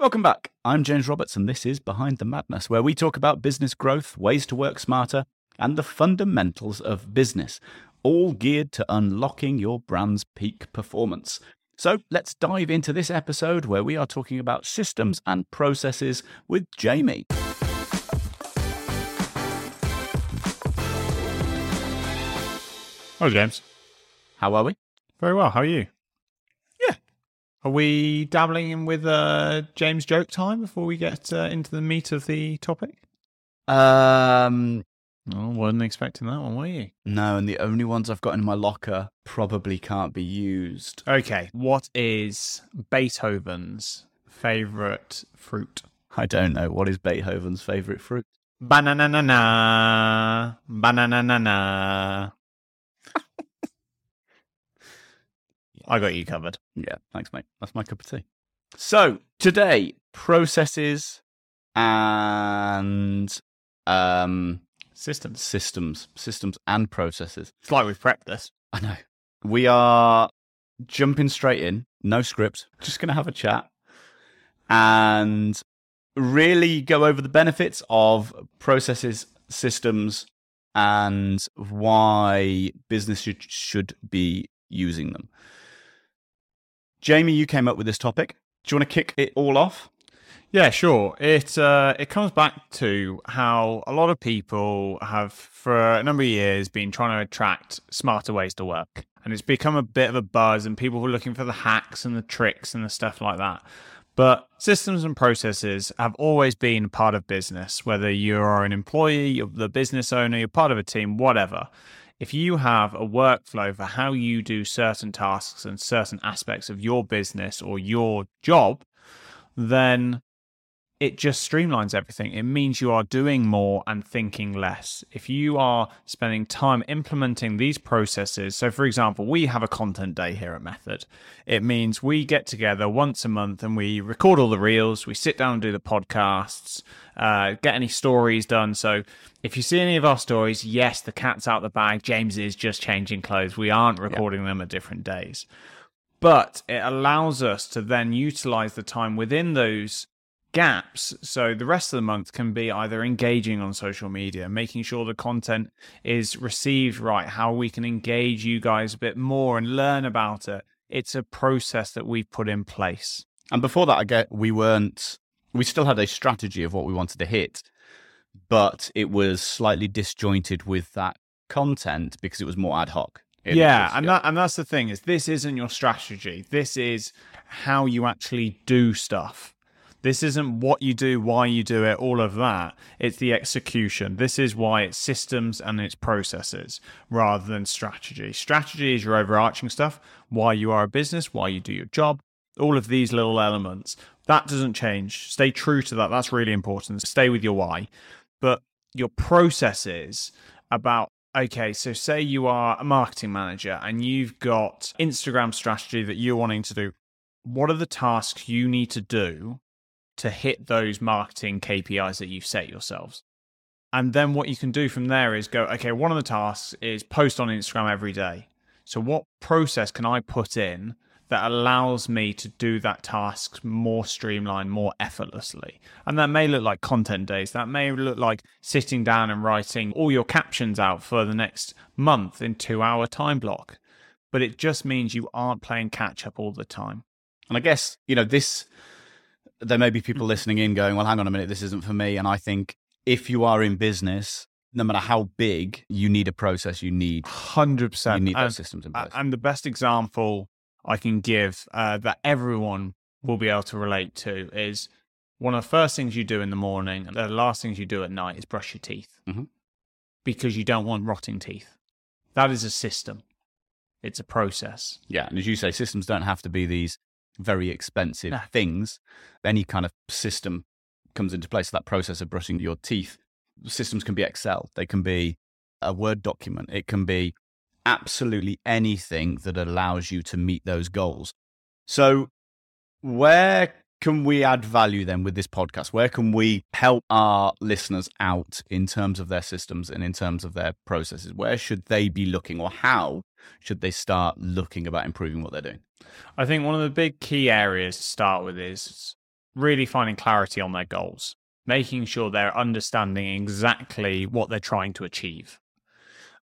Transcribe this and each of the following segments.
Welcome back. I'm James Roberts, and this is Behind the Madness, where we talk about business growth, ways to work smarter, and the fundamentals of business, all geared to unlocking your brand's peak performance. So let's dive into this episode where we are talking about systems and processes with Jamie. Hello, James. How are we? Very well. How are you? Are we dabbling in with uh, James joke time before we get uh, into the meat of the topic? Um, Oh, wasn't expecting that one, were you? no, and the only ones I've got in my locker probably can't be used. Okay. What is Beethoven's favorite fruit? I don't know. What is Beethoven's favorite fruit? Banana na na. Banana na na. I got you covered. Yeah, thanks, mate. That's my cup of tea. So today, processes and um, Systems. systems, systems and processes. It's like we've prepped this. I know. We are jumping straight in, no script, just going to have a chat and really go over the benefits of processes, systems, and why business should, should be using them. Jamie, you came up with this topic. Do you want to kick it all off? Yeah, sure. It uh, it comes back to how a lot of people have, for a number of years, been trying to attract smarter ways to work, and it's become a bit of a buzz, and people are looking for the hacks and the tricks and the stuff like that. But systems and processes have always been part of business, whether you are an employee, you're the business owner, you're part of a team, whatever. If you have a workflow for how you do certain tasks and certain aspects of your business or your job, then it just streamlines everything. It means you are doing more and thinking less. If you are spending time implementing these processes, so for example, we have a content day here at Method. It means we get together once a month and we record all the reels, we sit down and do the podcasts, uh, get any stories done. So if you see any of our stories, yes, the cat's out the bag. James is just changing clothes. We aren't recording them at different days. But it allows us to then utilize the time within those gaps so the rest of the month can be either engaging on social media making sure the content is received right how we can engage you guys a bit more and learn about it it's a process that we've put in place And before that, I get we weren't. We still had a strategy of what we wanted to hit, but it was slightly disjointed with that content because it was more ad hoc. Yeah and that and that's the thing is this isn't your strategy this is how you actually do stuff this isn't what you do why you do it all of that. It's the execution. This is why it's systems and it's processes rather than strategy. Strategy is your overarching stuff why you are a business why you do your job all of these little elements. That doesn't change. Stay true to that. That's really important. Stay with your why. But your processes about okay, so say you are a marketing manager and you've got Instagram strategy that you're wanting to do. What are the tasks you need to do to hit those marketing KPIs that you've set yourselves? And then what you can do from there is go, okay, one of the tasks is post on Instagram every day. So what process can I put in that allows me to do that task more streamlined, more effortlessly. And that may look like content days. That may look like sitting down and writing all your captions out for the next month in two hour time block. But it just means you aren't playing catch up all the time. And I guess, you know, this, there may be people listening in going, well, hang on a minute, this isn't for me. And I think if you are in business, no matter how big, you need a process, you need, 100%. you need And- systems in place. And the best example I can give uh, that everyone will be able to relate to is one of the first things you do in the morning and the last things you do at night is brush your teeth Mhm. because you don't want rotting teeth. That is a system, it's a process. Yeah, and as you say, systems don't have to be these very expensive No. things. Any kind of system comes into place. So That process of brushing your teeth, systems can be Excel. They can be a Word document. It can be absolutely anything that allows you to meet those goals. So, where can we add value then with this podcast? Where can we help our listeners out in terms of their systems and in terms of their processes? Where should they be looking, or how should they start looking about improving what they're doing? I think one of the big key areas to start with is really finding clarity on their goals, making sure they're understanding exactly what they're trying to achieve.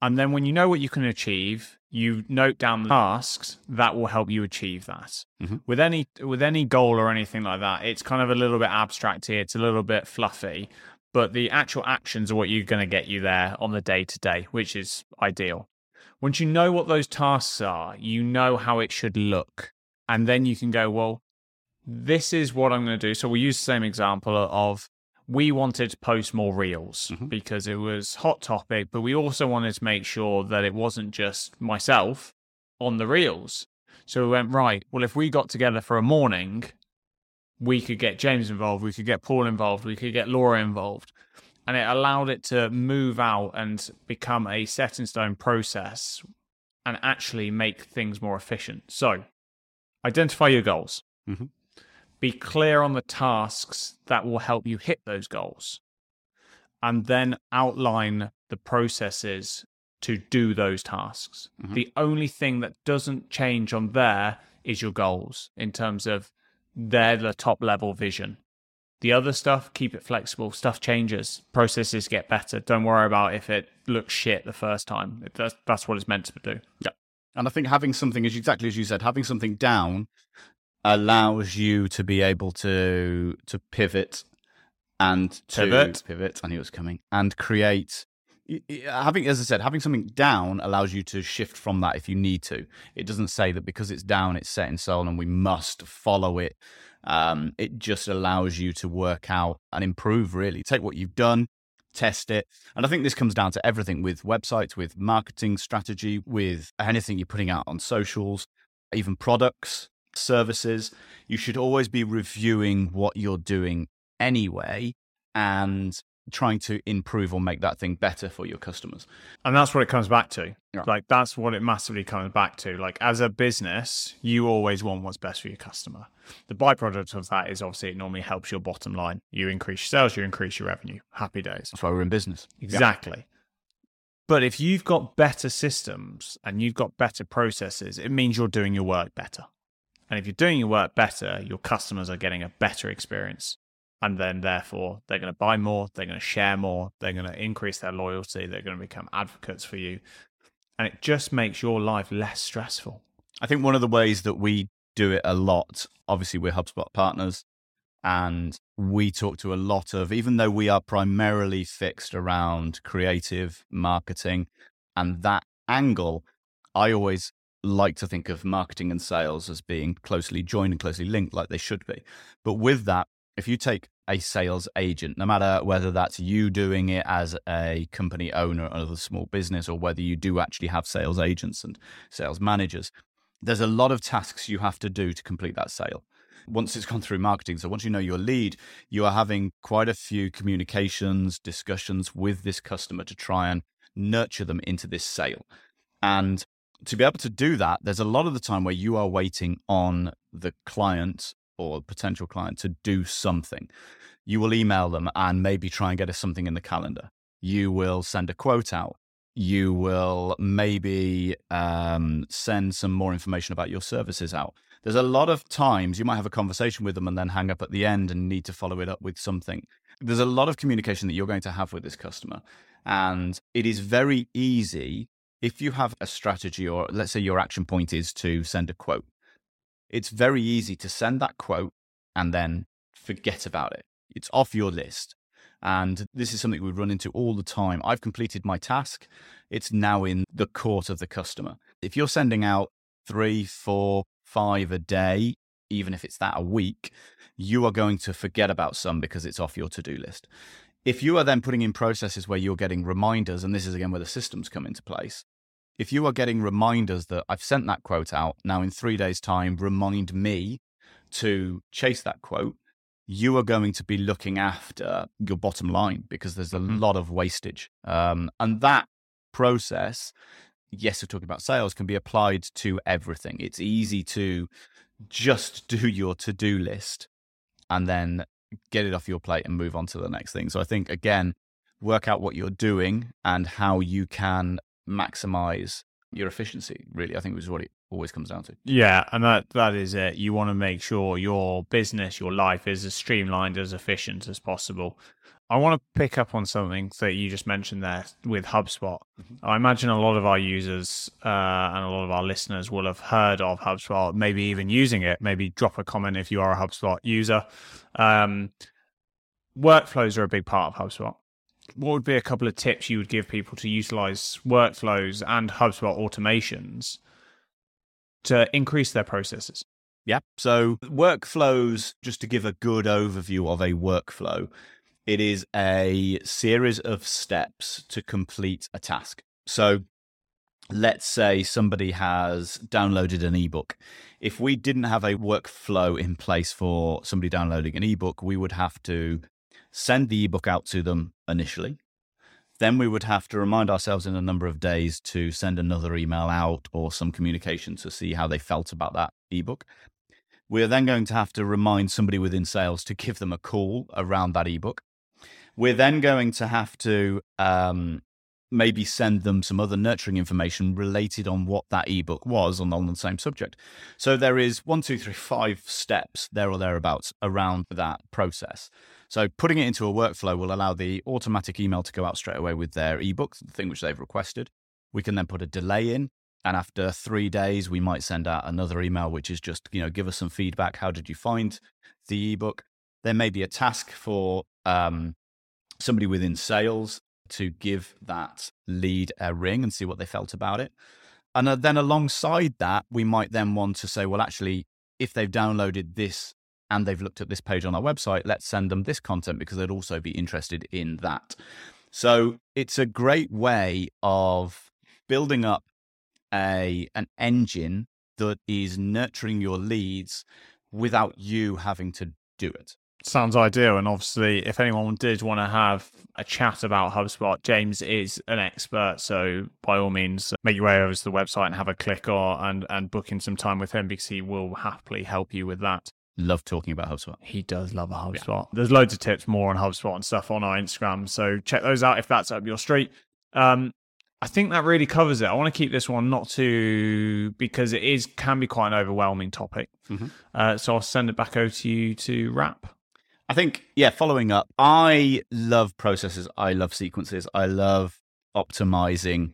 And then when you know what you can achieve, you note down the tasks that will help you achieve that. Mm-hmm. With any with any goal or anything like that, it's kind of a little bit abstract here. It's a little bit fluffy, but the actual actions are what you're going to get you there on the day to day, which is ideal. Once you know what those tasks are, you know how it should look. And then you can go, well, this is what I'm going to do. So we'll use the same example of we wanted to post more reels Mhm. because it was hot topic, but we also wanted to make sure that it wasn't just myself on the reels. So we went, right, well, if we got together for a morning, we could get James involved, we could get Paul involved, we could get Laura involved. And it allowed it to move out and become a set in stone process and actually make things more efficient. So identify your goals. Mhm. Be clear on the tasks that will help you hit those goals. And then outline the processes to do those tasks. Mhm. The only thing that doesn't change on there is your goals in terms of they're the top level vision. The other stuff, keep it flexible. Stuff changes, processes get better. Don't worry about if it looks shit the first time. That's, that's what it's meant to do. Yeah. And I think having something is exactly as you said, having something down allows you to be able to to pivot and to Pivot. pivot. I knew it was coming and create. Having, as I said, having something down allows you to shift from that if you need to. It doesn't say that because it's down, it's set in stone, and we must follow it. Um, it just allows you to work out and improve. Really, take what you've done, test it. And I think this comes down to everything with websites, with marketing strategy, with anything you're putting out on socials, even products, services. You should always be reviewing what you're doing anyway and trying to improve or make that thing better for your customers. And that's what it comes back to. Yeah. Like that's what it massively comes back to. Like as a business, you always want what's best for your customer. The byproduct of that is obviously it normally helps your bottom line. You increase your sales, you increase your revenue. Happy days. That's why we're in business. Exactly. But if you've got better systems and you've got better processes, it means you're doing your work better. And if you're doing your work better, your customers are getting a better experience. And then, therefore, they're going to buy more, they're going to share more, they're going to increase their loyalty, they're going to become advocates for you. And it just makes your life less stressful. I think one of the ways that we do it a lot, obviously, we're HubSpot partners, and we talk to a lot of, even though we are primarily fixed around creative marketing and that angle, I always like to think of marketing and sales as being closely joined and closely linked, like they should be. But with that, if you take a sales agent, no matter whether that's you doing it as a company owner or a small business, or whether you do actually have sales agents and sales managers, there's a lot of tasks you have to do to complete that sale. Once it's gone through marketing, so once you know your lead, you are having quite a few communications, discussions with this customer to try and nurture them into this sale. And to be able to do that, there's a lot of the time where you are waiting on the client or potential client to do something. You will email them and maybe try and get us something in the calendar. You will send a quote out. You will maybe um, send some more information about your services out. There's a lot of times you might have a conversation with them and then hang up at the end and need to follow it up with something. There's a lot of communication that you're going to have with this customer. And it is very easy if you have a strategy, or let's say your action point is to send a quote, it's very easy to send that quote and then forget about it. It's off your list. And this is something we run into all the time. I've completed my task. It's now in the court of the customer. If you're sending out three, four, five a day, even if it's that a week, you are going to forget about some because it's off your to do list. If you are then putting in processes where you're getting reminders, and this is again where the systems come into place, if you are getting reminders that I've sent that quote out, now in three days' time, remind me to chase that quote, you are going to be looking after your bottom line because there's a Mhm. lot of wastage. Um, and that process, yes, we're talking about sales, can be applied to everything. It's easy to just do your to do list and then get it off your plate and move on to the next thing. So I think, again, work out what you're doing and how you can maximize your efficiency, really, I think was what it always comes down to. Yeah, and that that is it. You want to make sure your business, your life is as streamlined, as efficient as possible. I want to pick up on something that you just mentioned there with HubSpot. Mm-hmm. I imagine a lot of our users uh, and a lot of our listeners will have heard of HubSpot, maybe even using it. Maybe drop a comment if you are a HubSpot user. Um, workflows are a big part of HubSpot. What would be a couple of tips you would give people to utilize workflows and HubSpot automations to increase their processes? Yeah. So, workflows, just to give a good overview of a workflow, it is a series of steps to complete a task. So let's say somebody has downloaded an ebook. If we didn't have a workflow in place for somebody downloading an ebook, we would have to send the ebook out to them initially. Then we would have to remind ourselves in a number of days to send another email out or some communication to see how they felt about that ebook. We're then going to have to remind somebody within sales to give them a call around that ebook. We're then going to have to um, maybe send them some other nurturing information related on what that ebook was on, on the same subject. So there is one, two, three, five steps there or thereabouts around that process. So putting it into a workflow will allow the automatic email to go out straight away with their ebook, the thing which they've requested. We can then put a delay in. And after three days, we might send out another email, which is just, you know, give us some feedback. How did you find the ebook? There may be a task for um, somebody within sales to give that lead a ring and see what they felt about it. And uh, then alongside that, we might then want to say, well, actually, if they've downloaded this and they've looked at this page on our website, let's send them this content because they'd also be interested in that. So it's a great way of building up a an engine that is nurturing your leads without you having to do it. Sounds ideal. And obviously, if anyone did want to have a chat about HubSpot, James is an expert. So by all means, make your way over to the website and have a click or and, and book in some time with him because he will happily help you with that. Love talking about HubSpot. He does love a HubSpot. Yeah. There's loads of tips more on HubSpot and stuff on our Instagram. So check those out if that's up your street. Um, I think that really covers it. I want to keep this one not too because it is can be quite an overwhelming topic. Mm-hmm. Uh, so I'll send it back over to you to wrap. I think, yeah, following up, I love processes. I love sequences. I love optimizing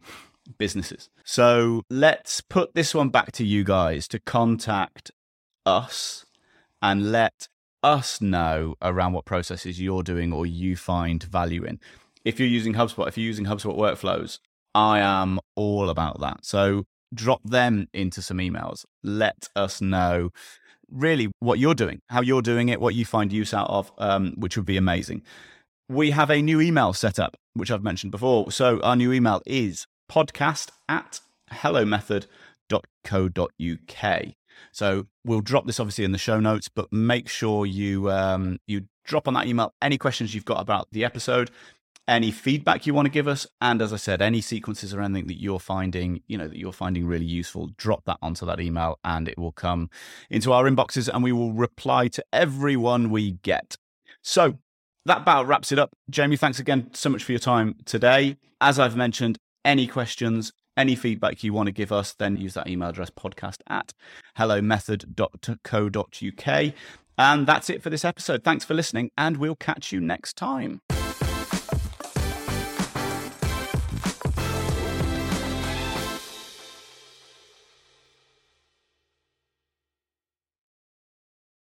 businesses. So let's put this one back to you guys to contact us and let us know around what processes you're doing or you find value in. If you're using HubSpot, if you're using HubSpot workflows, I am all about that. So drop them into some emails. Let us know really what you're doing, how you're doing it, what you find use out of, um, which would be amazing. We have a new email set up, which I've mentioned before. So our new email is podcast at hellomethod.co.uk. So we'll drop this obviously in the show notes, but make sure you um, you drop on that email any questions you've got about the episode any feedback you want to give us and as i said any sequences or anything that you're finding you know that you're finding really useful drop that onto that email and it will come into our inboxes and we will reply to everyone we get. So that about wraps it up. Jamie thanks again so much for your time today. As i've mentioned any questions any feedback you want to give us then use that email address podcast at hellomethod.co.uk and that's it for this episode. Thanks for listening and we'll catch you next time